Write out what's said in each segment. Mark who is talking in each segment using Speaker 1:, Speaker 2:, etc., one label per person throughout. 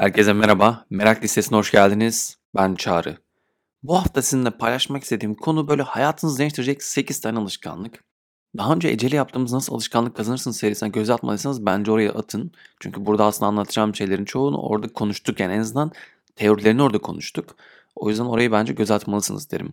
Speaker 1: Herkese merhaba. Merak listesine hoş geldiniz. Ben Çağrı. Bu hafta sizinle paylaşmak istediğim konu böyle hayatınızı değiştirecek 8 tane alışkanlık. Daha önce Eceli yaptığımız Nasıl Alışkanlık Kazanırsın serisine göz atmadıysanız bence oraya atın. Çünkü burada aslında anlatacağım şeylerin çoğunu orada konuştuk yani en azından teorilerini orada konuştuk. O yüzden orayı bence göz atmalısınız derim.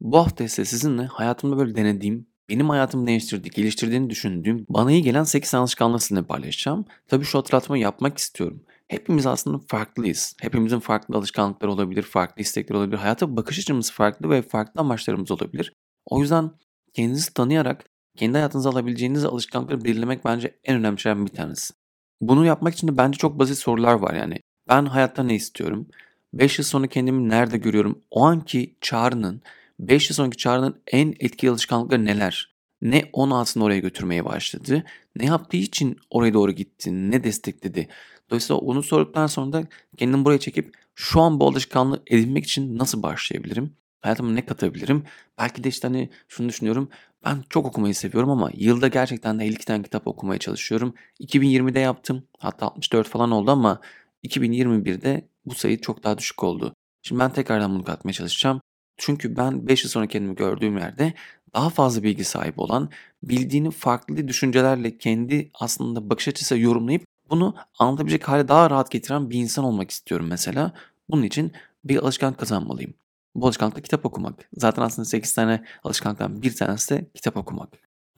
Speaker 1: Bu hafta ise sizinle hayatımda böyle denediğim, benim hayatımı değiştirdiği, geliştirdiğini düşündüğüm, bana iyi gelen 8 alışkanlığı sizinle paylaşacağım. Tabii şu hatırlatmayı yapmak istiyorum. Hepimiz aslında farklıyız. Hepimizin farklı alışkanlıkları olabilir, farklı istekleri olabilir. Hayata bakış açımız farklı ve farklı amaçlarımız olabilir. O yüzden kendinizi tanıyarak kendi hayatınıza alabileceğiniz alışkanlıkları belirlemek bence en önemli şeylerden bir tanesi. Bunu yapmak için de bence çok basit sorular var yani. Ben hayatta ne istiyorum? 5 yıl sonra kendimi nerede görüyorum? O anki çağrının, 5 yıl sonraki çağrının en etkili alışkanlıkları neler? Ne onu aslında oraya götürmeye başladı? Ne yaptığı için oraya doğru gitti? Ne destekledi? Dolayısıyla onu sorduktan sonra da kendimi buraya çekip şu an bu alışkanlığı edinmek için nasıl başlayabilirim? Hayatıma ne katabilirim? Belki de işte hani şunu düşünüyorum. Ben çok okumayı seviyorum ama yılda gerçekten de 52 tane kitap okumaya çalışıyorum. 2020'de yaptım. Hatta 64 falan oldu ama 2021'de bu sayı çok daha düşük oldu. Şimdi ben tekrardan bunu katmaya çalışacağım. Çünkü ben 5 yıl sonra kendimi gördüğüm yerde daha fazla bilgi sahibi olan, bildiğini farklı düşüncelerle kendi aslında bakış açısı yorumlayıp bunu anlatabilecek hale daha rahat getiren bir insan olmak istiyorum mesela. Bunun için bir alışkanlık kazanmalıyım. Bu alışkanlık da kitap okumak. Zaten aslında 8 tane alışkanlıktan bir tanesi de kitap okumak.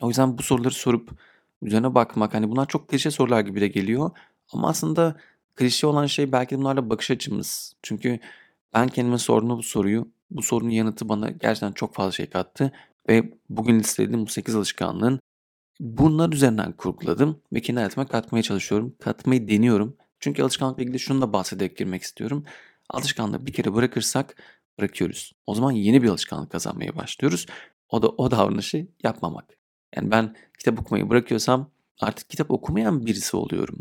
Speaker 1: O yüzden bu soruları sorup üzerine bakmak hani bunlar çok klişe sorular gibi de geliyor. Ama aslında klişe olan şey belki de bunlarla bakış açımız. Çünkü ben kendime sorduğum bu soruyu, bu sorunun yanıtı bana gerçekten çok fazla şey kattı. Ve bugün listelediğim bu 8 alışkanlığın Bunlar üzerinden kurguladım ve kendi hayatıma katmaya çalışıyorum. Katmayı deniyorum. Çünkü alışkanlıkla ilgili şunu da bahsederek girmek istiyorum. Alışkanlığı bir kere bırakırsak bırakıyoruz. O zaman yeni bir alışkanlık kazanmaya başlıyoruz. O da o davranışı yapmamak. Yani ben kitap okumayı bırakıyorsam artık kitap okumayan birisi oluyorum.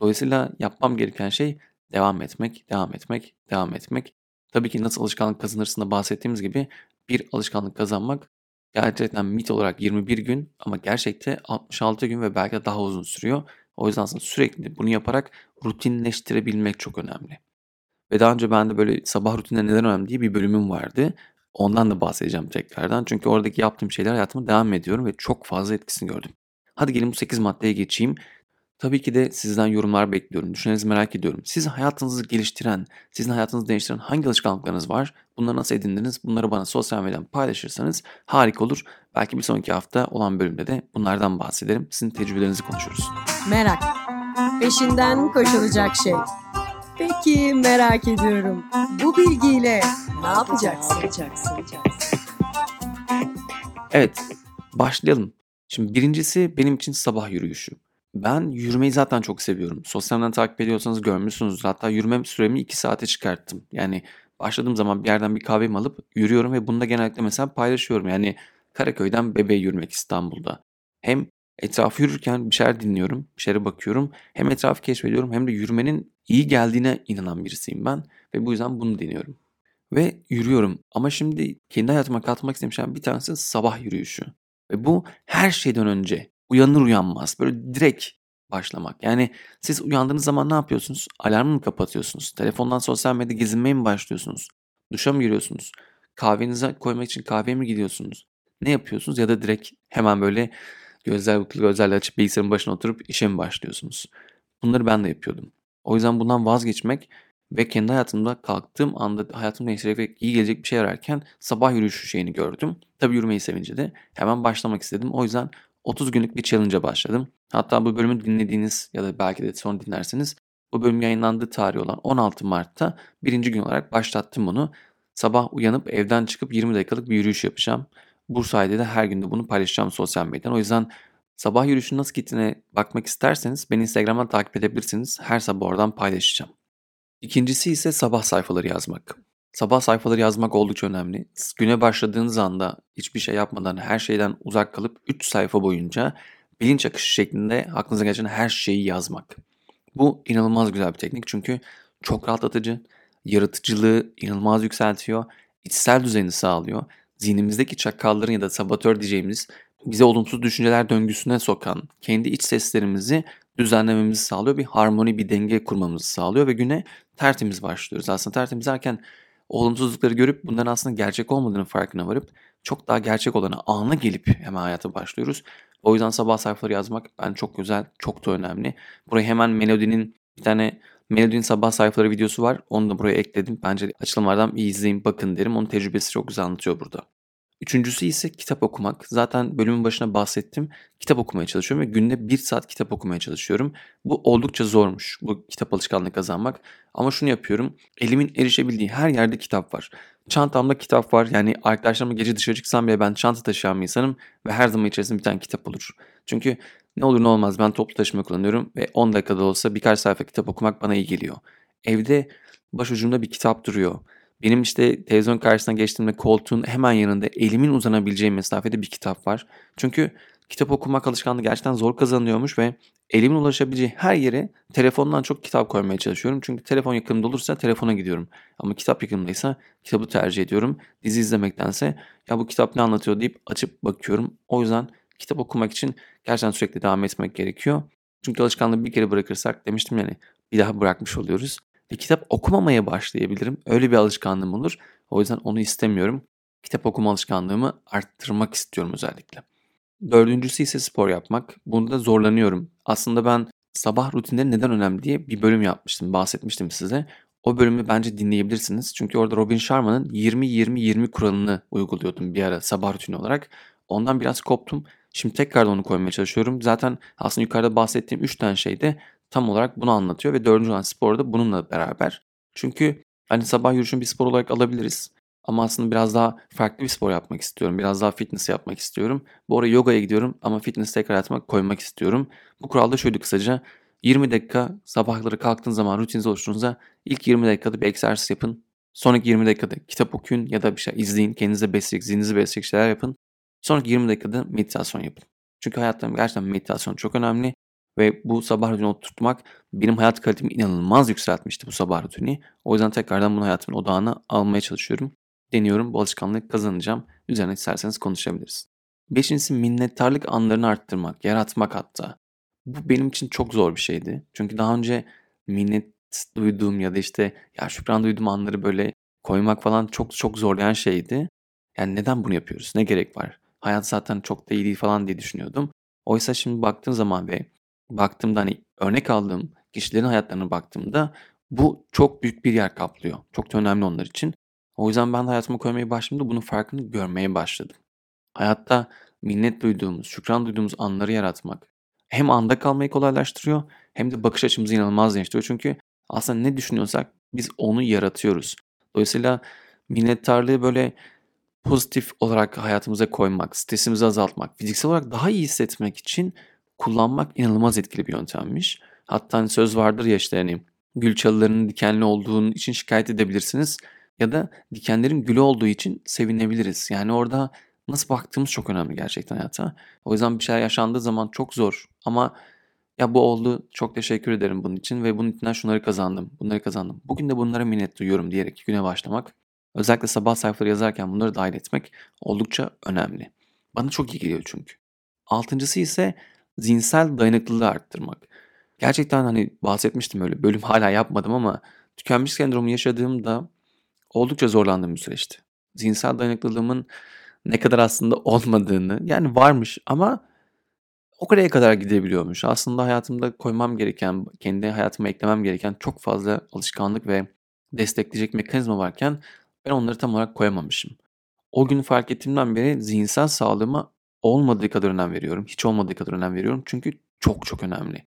Speaker 1: Dolayısıyla yapmam gereken şey devam etmek, devam etmek, devam etmek. Tabii ki nasıl alışkanlık kazanırsın da bahsettiğimiz gibi bir alışkanlık kazanmak Gerçekten mit olarak 21 gün ama gerçekte 66 gün ve belki de daha uzun sürüyor. O yüzden aslında sürekli bunu yaparak rutinleştirebilmek çok önemli. Ve daha önce bende böyle sabah rutinleri neden önemli diye bir bölümüm vardı. Ondan da bahsedeceğim tekrardan. Çünkü oradaki yaptığım şeyler hayatıma devam ediyorum ve çok fazla etkisini gördüm. Hadi gelin bu 8 maddeye geçeyim. Tabii ki de sizden yorumlar bekliyorum. Düşünlerinizi merak ediyorum. Siz hayatınızı geliştiren, sizin hayatınızı değiştiren hangi alışkanlıklarınız var? Bunları nasıl edindiniz? Bunları bana sosyal medyadan paylaşırsanız harika olur. Belki bir sonraki hafta olan bölümde de bunlardan bahsederim. Sizin tecrübelerinizi konuşuruz.
Speaker 2: Merak. Peşinden koşulacak şey. Peki merak ediyorum. Bu bilgiyle ne yapacaksın?
Speaker 1: Evet, başlayalım. Şimdi birincisi benim için sabah yürüyüşü. Ben yürümeyi zaten çok seviyorum. Sosyal medyadan takip ediyorsanız görmüşsünüzdür. Hatta yürüme süremi 2 saate çıkarttım. Yani başladığım zaman bir yerden bir kahvemi alıp yürüyorum ve bunu da genellikle mesela paylaşıyorum. Yani Karaköy'den Bebe'ye yürümek İstanbul'da. Hem etrafı yürürken bir şeyler dinliyorum, bir şeylere bakıyorum. Hem etrafı keşfediyorum hem de yürümenin iyi geldiğine inanan birisiyim ben. Ve bu yüzden bunu deniyorum. Ve yürüyorum. Ama şimdi kendi hayatıma katmak şeyden bir tanesi sabah yürüyüşü. Ve bu her şeyden önce uyanır uyanmaz böyle direkt başlamak. Yani siz uyandığınız zaman ne yapıyorsunuz? Alarmı mı kapatıyorsunuz? Telefondan sosyal medya gezinmeye mi başlıyorsunuz? Duşa mı giriyorsunuz? Kahvenize koymak için kahveye mi gidiyorsunuz? Ne yapıyorsunuz? Ya da direkt hemen böyle gözler mutlu gözlerle açıp bilgisayarın başına oturup işe mi başlıyorsunuz? Bunları ben de yapıyordum. O yüzden bundan vazgeçmek ve kendi hayatımda kalktığım anda hayatımı değiştirecek iyi gelecek bir şey ararken sabah yürüyüşü şeyini gördüm. Tabii yürümeyi sevince de hemen başlamak istedim. O yüzden 30 günlük bir challenge'a başladım. Hatta bu bölümü dinlediğiniz ya da belki de sonra dinlerseniz bu bölüm yayınlandığı tarih olan 16 Mart'ta birinci gün olarak başlattım bunu. Sabah uyanıp evden çıkıp 20 dakikalık bir yürüyüş yapacağım. Bu sayede de her gün de bunu paylaşacağım sosyal medyadan. O yüzden sabah yürüyüşün nasıl gittiğine bakmak isterseniz beni Instagram'dan takip edebilirsiniz. Her sabah oradan paylaşacağım. İkincisi ise sabah sayfaları yazmak. Sabah sayfaları yazmak oldukça önemli. Güne başladığınız anda hiçbir şey yapmadan her şeyden uzak kalıp 3 sayfa boyunca bilinç akışı şeklinde aklınıza geçen her şeyi yazmak. Bu inanılmaz güzel bir teknik çünkü çok rahatlatıcı, yaratıcılığı inanılmaz yükseltiyor, içsel düzeni sağlıyor. Zihnimizdeki çakalların ya da sabatör diyeceğimiz bize olumsuz düşünceler döngüsüne sokan kendi iç seslerimizi düzenlememizi sağlıyor. Bir harmoni, bir denge kurmamızı sağlıyor ve güne tertemiz başlıyoruz. Aslında tertemiz derken olumsuzlukları görüp bunların aslında gerçek olmadığını farkına varıp çok daha gerçek olana ana gelip hemen hayata başlıyoruz. O yüzden sabah sayfaları yazmak ben çok güzel, çok da önemli. Buraya hemen Melody'nin bir tane Melody'nin sabah sayfaları videosu var. Onu da buraya ekledim. Bence açılımlardan bir izleyin bakın derim. Onun tecrübesi çok güzel anlatıyor burada. Üçüncüsü ise kitap okumak. Zaten bölümün başına bahsettim. Kitap okumaya çalışıyorum ve günde bir saat kitap okumaya çalışıyorum. Bu oldukça zormuş bu kitap alışkanlığı kazanmak. Ama şunu yapıyorum. Elimin erişebildiği her yerde kitap var. Çantamda kitap var. Yani arkadaşlarımla gece dışarı çıksam bile ben çanta taşıyan bir insanım. Ve her zaman içerisinde bir tane kitap olur. Çünkü ne olur ne olmaz ben toplu taşıma kullanıyorum. Ve 10 dakikada olsa birkaç sayfa kitap okumak bana iyi geliyor. Evde başucumda bir kitap duruyor. Benim işte televizyon karşısına geçtiğimde koltuğun hemen yanında elimin uzanabileceği mesafede bir kitap var. Çünkü kitap okumak alışkanlığı gerçekten zor kazanıyormuş ve elimin ulaşabileceği her yere telefondan çok kitap koymaya çalışıyorum. Çünkü telefon yakınımda olursa telefona gidiyorum. Ama kitap yakınımdaysa kitabı tercih ediyorum. Dizi izlemektense ya bu kitap ne anlatıyor deyip açıp bakıyorum. O yüzden kitap okumak için gerçekten sürekli devam etmek gerekiyor. Çünkü alışkanlığı bir kere bırakırsak demiştim yani bir daha bırakmış oluyoruz ve kitap okumamaya başlayabilirim. Öyle bir alışkanlığım olur. O yüzden onu istemiyorum. Kitap okuma alışkanlığımı arttırmak istiyorum özellikle. Dördüncüsü ise spor yapmak. Bunda zorlanıyorum. Aslında ben sabah rutinleri neden önemli diye bir bölüm yapmıştım, bahsetmiştim size. O bölümü bence dinleyebilirsiniz. Çünkü orada Robin Sharma'nın 20-20-20 kuralını uyguluyordum bir ara sabah rutini olarak. Ondan biraz koptum. Şimdi tekrar onu koymaya çalışıyorum. Zaten aslında yukarıda bahsettiğim 3 tane şey de tam olarak bunu anlatıyor ve dördüncü olan spor da bununla beraber. Çünkü hani sabah yürüyüşünü bir spor olarak alabiliriz. Ama aslında biraz daha farklı bir spor yapmak istiyorum. Biraz daha fitness yapmak istiyorum. Bu arada yogaya gidiyorum ama fitness tekrar hayatıma koymak istiyorum. Bu kuralda şöyle kısaca. 20 dakika sabahları kalktığınız zaman rutininizi oluşturduğunuzda ilk 20 dakikada bir egzersiz yapın. Sonraki 20 dakikada kitap okuyun ya da bir şey izleyin. Kendinize besleyecek, zihninizi besleyecek şeyler yapın. Sonraki 20 dakikada meditasyon yapın. Çünkü hayatta gerçekten meditasyon çok önemli. Ve bu sabah rutini oturtmak benim hayat kalitemi inanılmaz yükseltmişti bu sabah rutini. O yüzden tekrardan bunu hayatımın odağına almaya çalışıyorum. Deniyorum bu alışkanlığı kazanacağım. Üzerine isterseniz konuşabiliriz. Beşincisi minnettarlık anlarını arttırmak, yaratmak hatta. Bu benim için çok zor bir şeydi. Çünkü daha önce minnet duyduğum ya da işte ya şükran duyduğum anları böyle koymak falan çok çok zorlayan şeydi. Yani neden bunu yapıyoruz? Ne gerek var? Hayat zaten çok da iyi değil falan diye düşünüyordum. Oysa şimdi baktığım zaman ve baktığımda hani örnek aldığım kişilerin hayatlarına baktığımda bu çok büyük bir yer kaplıyor. Çok da önemli onlar için. O yüzden ben de hayatıma koymaya başladığımda bunun farkını görmeye başladım. Hayatta minnet duyduğumuz, şükran duyduğumuz anları yaratmak hem anda kalmayı kolaylaştırıyor hem de bakış açımızı inanılmaz değiştiriyor. Çünkü aslında ne düşünüyorsak biz onu yaratıyoruz. Dolayısıyla minnettarlığı böyle pozitif olarak hayatımıza koymak, stresimizi azaltmak, fiziksel olarak daha iyi hissetmek için kullanmak inanılmaz etkili bir yöntemmiş. Hatta hani söz vardır ya işte hani gül çalılarının dikenli olduğu için şikayet edebilirsiniz ya da dikenlerin gülü olduğu için sevinebiliriz. Yani orada nasıl baktığımız çok önemli gerçekten hayata. O yüzden bir şey yaşandığı zaman çok zor ama ya bu oldu çok teşekkür ederim bunun için ve bunun içinden şunları kazandım, bunları kazandım. Bugün de bunlara minnet duyuyorum diyerek güne başlamak. Özellikle sabah sayfaları yazarken bunları dahil etmek oldukça önemli. Bana çok iyi geliyor çünkü. Altıncısı ise zihinsel dayanıklılığı arttırmak. Gerçekten hani bahsetmiştim öyle bölüm hala yapmadım ama tükenmiş sendromu yaşadığımda oldukça zorlandığım bir süreçti. Zihinsel dayanıklılığımın ne kadar aslında olmadığını yani varmış ama o kadar kadar gidebiliyormuş. Aslında hayatımda koymam gereken, kendi hayatıma eklemem gereken çok fazla alışkanlık ve destekleyecek mekanizma varken ben onları tam olarak koyamamışım. O gün fark ettiğimden beri zihinsel sağlığıma olmadığı kadar önem veriyorum. Hiç olmadığı kadar önem veriyorum. Çünkü çok çok önemli.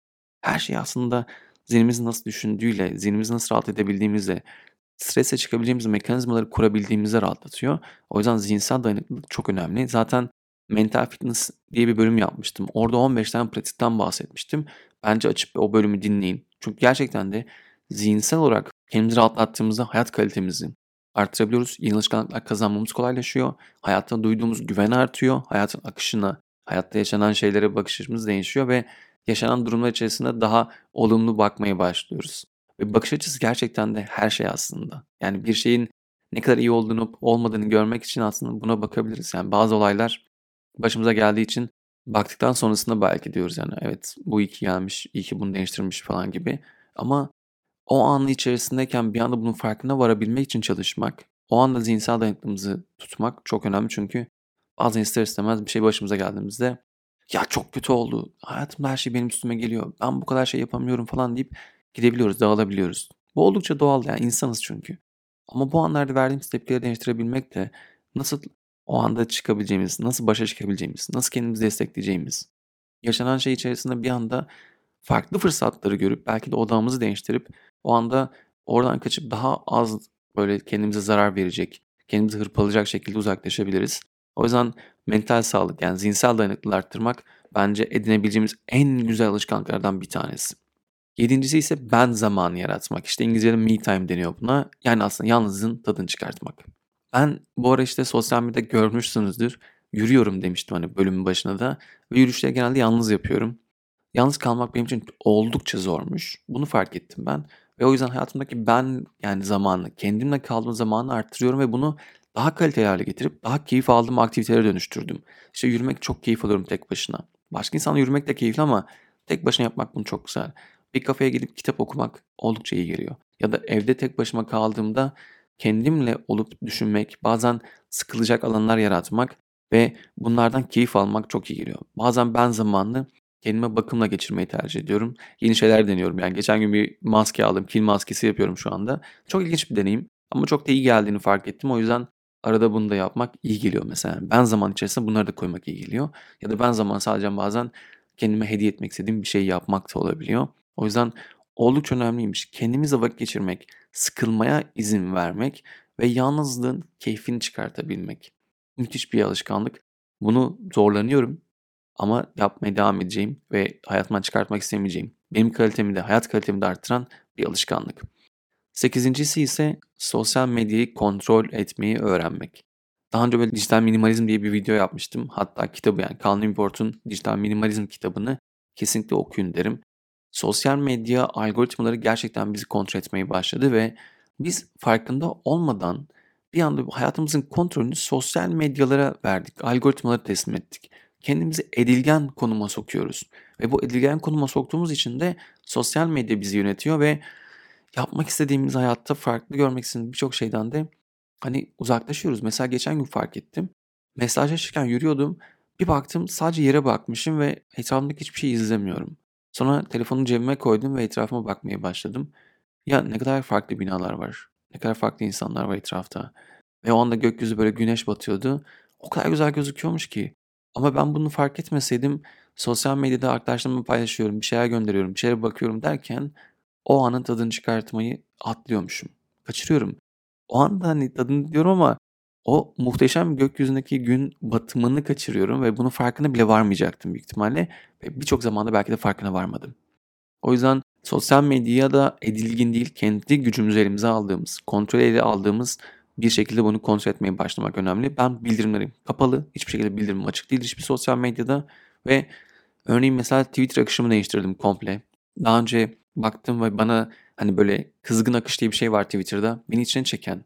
Speaker 1: Her şey aslında zihnimizin nasıl düşündüğüyle, zihnimizi nasıl rahat edebildiğimizle, strese çıkabileceğimiz mekanizmaları kurabildiğimizde rahatlatıyor. O yüzden zihinsel dayanıklılık çok önemli. Zaten Mental Fitness diye bir bölüm yapmıştım. Orada 15 tane pratikten bahsetmiştim. Bence açıp o bölümü dinleyin. Çünkü gerçekten de zihinsel olarak kendimizi rahatlattığımızda hayat kalitemizi, arttırabiliyoruz. Yeni alışkanlıklar kazanmamız kolaylaşıyor. Hayatta duyduğumuz güven artıyor. Hayatın akışına, hayatta yaşanan şeylere bakış açımız değişiyor ve yaşanan durumlar içerisinde daha olumlu bakmaya başlıyoruz. Ve bakış açısı gerçekten de her şey aslında. Yani bir şeyin ne kadar iyi olduğunu olmadığını görmek için aslında buna bakabiliriz. Yani bazı olaylar başımıza geldiği için Baktıktan sonrasında belki diyoruz yani evet bu iyi ki gelmiş, iyi ki bunu değiştirmiş falan gibi. Ama o anın içerisindeyken bir anda bunun farkına varabilmek için çalışmak, o anda zihinsel dayanıklılığımızı tutmak çok önemli. Çünkü bazen ister istemez bir şey başımıza geldiğimizde ya çok kötü oldu, hayatımda her şey benim üstüme geliyor, ben bu kadar şey yapamıyorum falan deyip gidebiliyoruz, dağılabiliyoruz. Bu oldukça doğal yani insanız çünkü. Ama bu anlarda verdiğimiz tepkileri değiştirebilmek de nasıl o anda çıkabileceğimiz, nasıl başa çıkabileceğimiz, nasıl kendimizi destekleyeceğimiz, yaşanan şey içerisinde bir anda farklı fırsatları görüp belki de odağımızı değiştirip o anda oradan kaçıp daha az böyle kendimize zarar verecek, kendimizi hırpalayacak şekilde uzaklaşabiliriz. O yüzden mental sağlık yani zihinsel dayanıklılığı arttırmak bence edinebileceğimiz en güzel alışkanlıklardan bir tanesi. Yedincisi ise ben zamanı yaratmak. İşte İngilizce'de me time deniyor buna. Yani aslında yalnızlığın tadını çıkartmak. Ben bu ara işte sosyal medyada görmüşsünüzdür. Yürüyorum demiştim hani bölümün başına da. Ve yürüyüşleri genelde yalnız yapıyorum. Yalnız kalmak benim için oldukça zormuş. Bunu fark ettim ben. Ve o yüzden hayatımdaki ben yani zamanı, kendimle kaldığım zamanı arttırıyorum ve bunu daha kaliteli hale getirip daha keyif aldığım aktivitelere dönüştürdüm. İşte yürümek çok keyif alıyorum tek başına. Başka insanla yürümek de keyifli ama tek başına yapmak bunu çok güzel. Bir kafeye gidip kitap okumak oldukça iyi geliyor. Ya da evde tek başıma kaldığımda kendimle olup düşünmek, bazen sıkılacak alanlar yaratmak ve bunlardan keyif almak çok iyi geliyor. Bazen ben zamanını kendime bakımla geçirmeyi tercih ediyorum. Yeni şeyler deniyorum. Yani geçen gün bir maske aldım. Kil maskesi yapıyorum şu anda. Çok ilginç bir deneyim. Ama çok da iyi geldiğini fark ettim. O yüzden arada bunu da yapmak iyi geliyor mesela. Ben zaman içerisinde bunları da koymak iyi geliyor. Ya da ben zaman sadece bazen kendime hediye etmek istediğim bir şey yapmak da olabiliyor. O yüzden oldukça önemliymiş. Kendimizle vakit geçirmek, sıkılmaya izin vermek ve yalnızlığın keyfini çıkartabilmek. Müthiş bir alışkanlık. Bunu zorlanıyorum ama yapmaya devam edeceğim ve hayatımdan çıkartmak istemeyeceğim. Benim kalitemi de, hayat kalitemi de arttıran bir alışkanlık. Sekizincisi ise sosyal medyayı kontrol etmeyi öğrenmek. Daha önce böyle dijital minimalizm diye bir video yapmıştım. Hatta kitabı yani Cal Newport'un dijital minimalizm kitabını kesinlikle okuyun derim sosyal medya algoritmaları gerçekten bizi kontrol etmeye başladı ve biz farkında olmadan bir anda hayatımızın kontrolünü sosyal medyalara verdik. Algoritmaları teslim ettik. Kendimizi edilgen konuma sokuyoruz. Ve bu edilgen konuma soktuğumuz için de sosyal medya bizi yönetiyor ve yapmak istediğimiz hayatta farklı görmek istediğimiz birçok şeyden de hani uzaklaşıyoruz. Mesela geçen gün fark ettim. Mesajlaşırken yürüyordum. Bir baktım sadece yere bakmışım ve etrafımdaki hiçbir şey izlemiyorum. Sonra telefonu cebime koydum ve etrafıma bakmaya başladım. Ya ne kadar farklı binalar var. Ne kadar farklı insanlar var etrafta. Ve o anda gökyüzü böyle güneş batıyordu. O kadar güzel gözüküyormuş ki. Ama ben bunu fark etmeseydim sosyal medyada arkadaşlarımla paylaşıyorum, bir şeyler gönderiyorum, bir şeylere bakıyorum derken o anın tadını çıkartmayı atlıyormuşum. Kaçırıyorum. O anda hani tadını diyorum ama o muhteşem gökyüzündeki gün batımını kaçırıyorum ve bunun farkına bile varmayacaktım büyük ihtimalle. Ve birçok zamanda belki de farkına varmadım. O yüzden sosyal medyaya da edilgin değil, kendi gücümüzü elimize aldığımız, kontrol ele aldığımız bir şekilde bunu kontrol etmeye başlamak önemli. Ben bildirimlerim kapalı, hiçbir şekilde bildirimim açık değil hiçbir sosyal medyada ve örneğin mesela Twitter akışımı değiştirdim komple. Daha önce baktım ve bana hani böyle kızgın akış diye bir şey var Twitter'da. Beni içine çeken,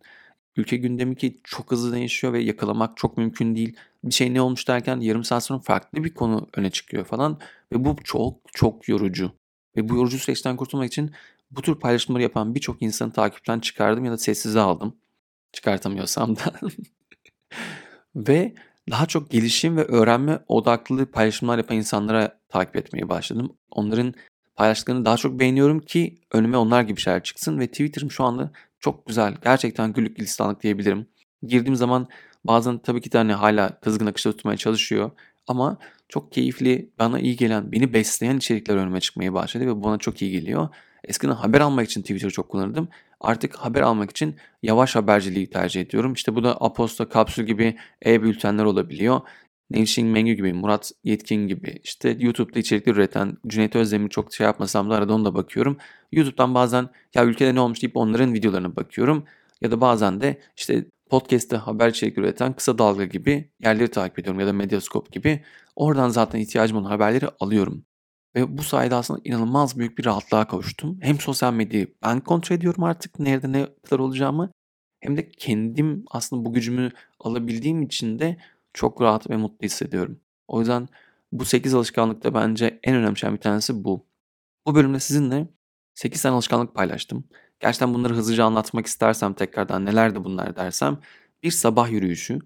Speaker 1: ülke gündemi ki çok hızlı değişiyor ve yakalamak çok mümkün değil. Bir şey ne olmuş derken yarım saat sonra farklı bir konu öne çıkıyor falan ve bu çok çok yorucu. Ve bu yorucu süreçten kurtulmak için bu tür paylaşımları yapan birçok insanı takipten çıkardım ya da sessize aldım. Çıkartamıyorsam da. ve daha çok gelişim ve öğrenme odaklı paylaşımlar yapan insanlara takip etmeye başladım. Onların paylaştıklarını daha çok beğeniyorum ki önüme onlar gibi şeyler çıksın ve Twitter'ım şu anda çok güzel. Gerçekten güllük gülistanlık diyebilirim. Girdiğim zaman bazen tabii ki de hani hala kızgın akışta tutmaya çalışıyor. Ama çok keyifli, bana iyi gelen, beni besleyen içerikler önüme çıkmaya başladı ve bana çok iyi geliyor. Eskiden haber almak için Twitter'ı çok kullanırdım. Artık haber almak için yavaş haberciliği tercih ediyorum. İşte bu da Aposta, Kapsül gibi e-bültenler olabiliyor. Nevşin Mengü gibi, Murat Yetkin gibi, işte YouTube'da içerikler üreten Cüneyt Özdemir'i çok şey yapmasam da arada ona da bakıyorum. YouTube'dan bazen ya ülkede ne olmuş deyip onların videolarına bakıyorum. Ya da bazen de işte podcast'te haber içerik üreten Kısa Dalga gibi yerleri takip ediyorum ya da Medyascope gibi. Oradan zaten ihtiyacım olan haberleri alıyorum. Ve bu sayede aslında inanılmaz büyük bir rahatlığa kavuştum. Hem sosyal medyayı ben kontrol ediyorum artık nerede ne kadar olacağımı. Hem de kendim aslında bu gücümü alabildiğim için de çok rahat ve mutlu hissediyorum. O yüzden Bu 8 alışkanlıkta bence en önemli şeylerden bir tanesi bu. Bu bölümde sizinle 8 tane alışkanlık paylaştım. Gerçekten bunları hızlıca anlatmak istersem tekrardan neler de bunlar dersem. Bir sabah yürüyüşü,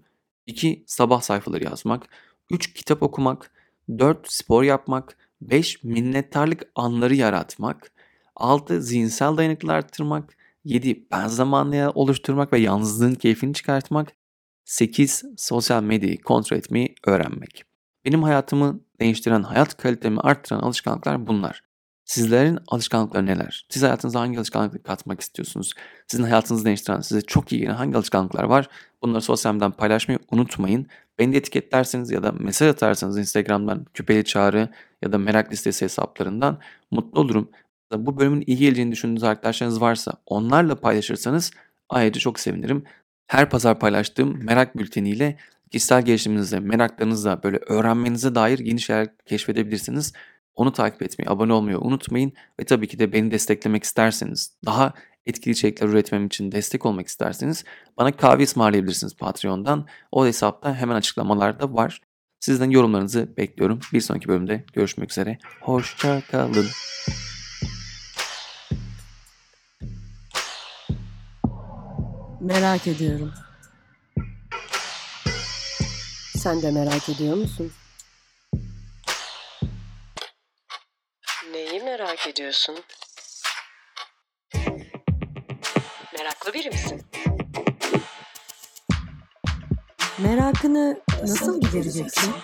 Speaker 1: 2 sabah sayfaları yazmak, 3 kitap okumak, 4 spor yapmak, 5 minnettarlık anları yaratmak, 6 zihinsel dayanıklılığı arttırmak, 7 ben zamanlı oluşturmak ve yalnızlığın keyfini çıkartmak, 8 sosyal medyayı kontrol etmeyi öğrenmek. Benim hayatımı değiştiren, hayat kalitemi arttıran alışkanlıklar bunlar. Sizlerin alışkanlıkları neler? Siz hayatınıza hangi alışkanlıkları katmak istiyorsunuz? Sizin hayatınızı değiştiren, size çok iyi gelen hangi alışkanlıklar var? Bunları sosyal medyadan paylaşmayı unutmayın. Beni de etiketlerseniz ya da mesaj atarsanız Instagram'dan küpeli çağrı ya da merak listesi hesaplarından mutlu olurum. Bu bölümün iyi geleceğini düşündüğünüz arkadaşlarınız varsa onlarla paylaşırsanız ayrıca çok sevinirim. Her pazar paylaştığım merak bülteniyle kişisel gelişiminizde, meraklarınızda böyle öğrenmenize dair yeni şeyler keşfedebilirsiniz. Onu takip etmeyi, abone olmayı unutmayın ve tabii ki de beni desteklemek isterseniz, daha etkili içerikler üretmem için destek olmak isterseniz bana kahve ısmarlayabilirsiniz Patreon'dan. O hesapta hemen açıklamalarda var. Sizden yorumlarınızı bekliyorum. Bir sonraki bölümde görüşmek üzere. Hoşçakalın.
Speaker 2: Merak ediyorum. Sen de merak ediyor musun?
Speaker 3: Neyi merak ediyorsun? Meraklı biri misin?
Speaker 2: Merakını nasıl gidereceksin?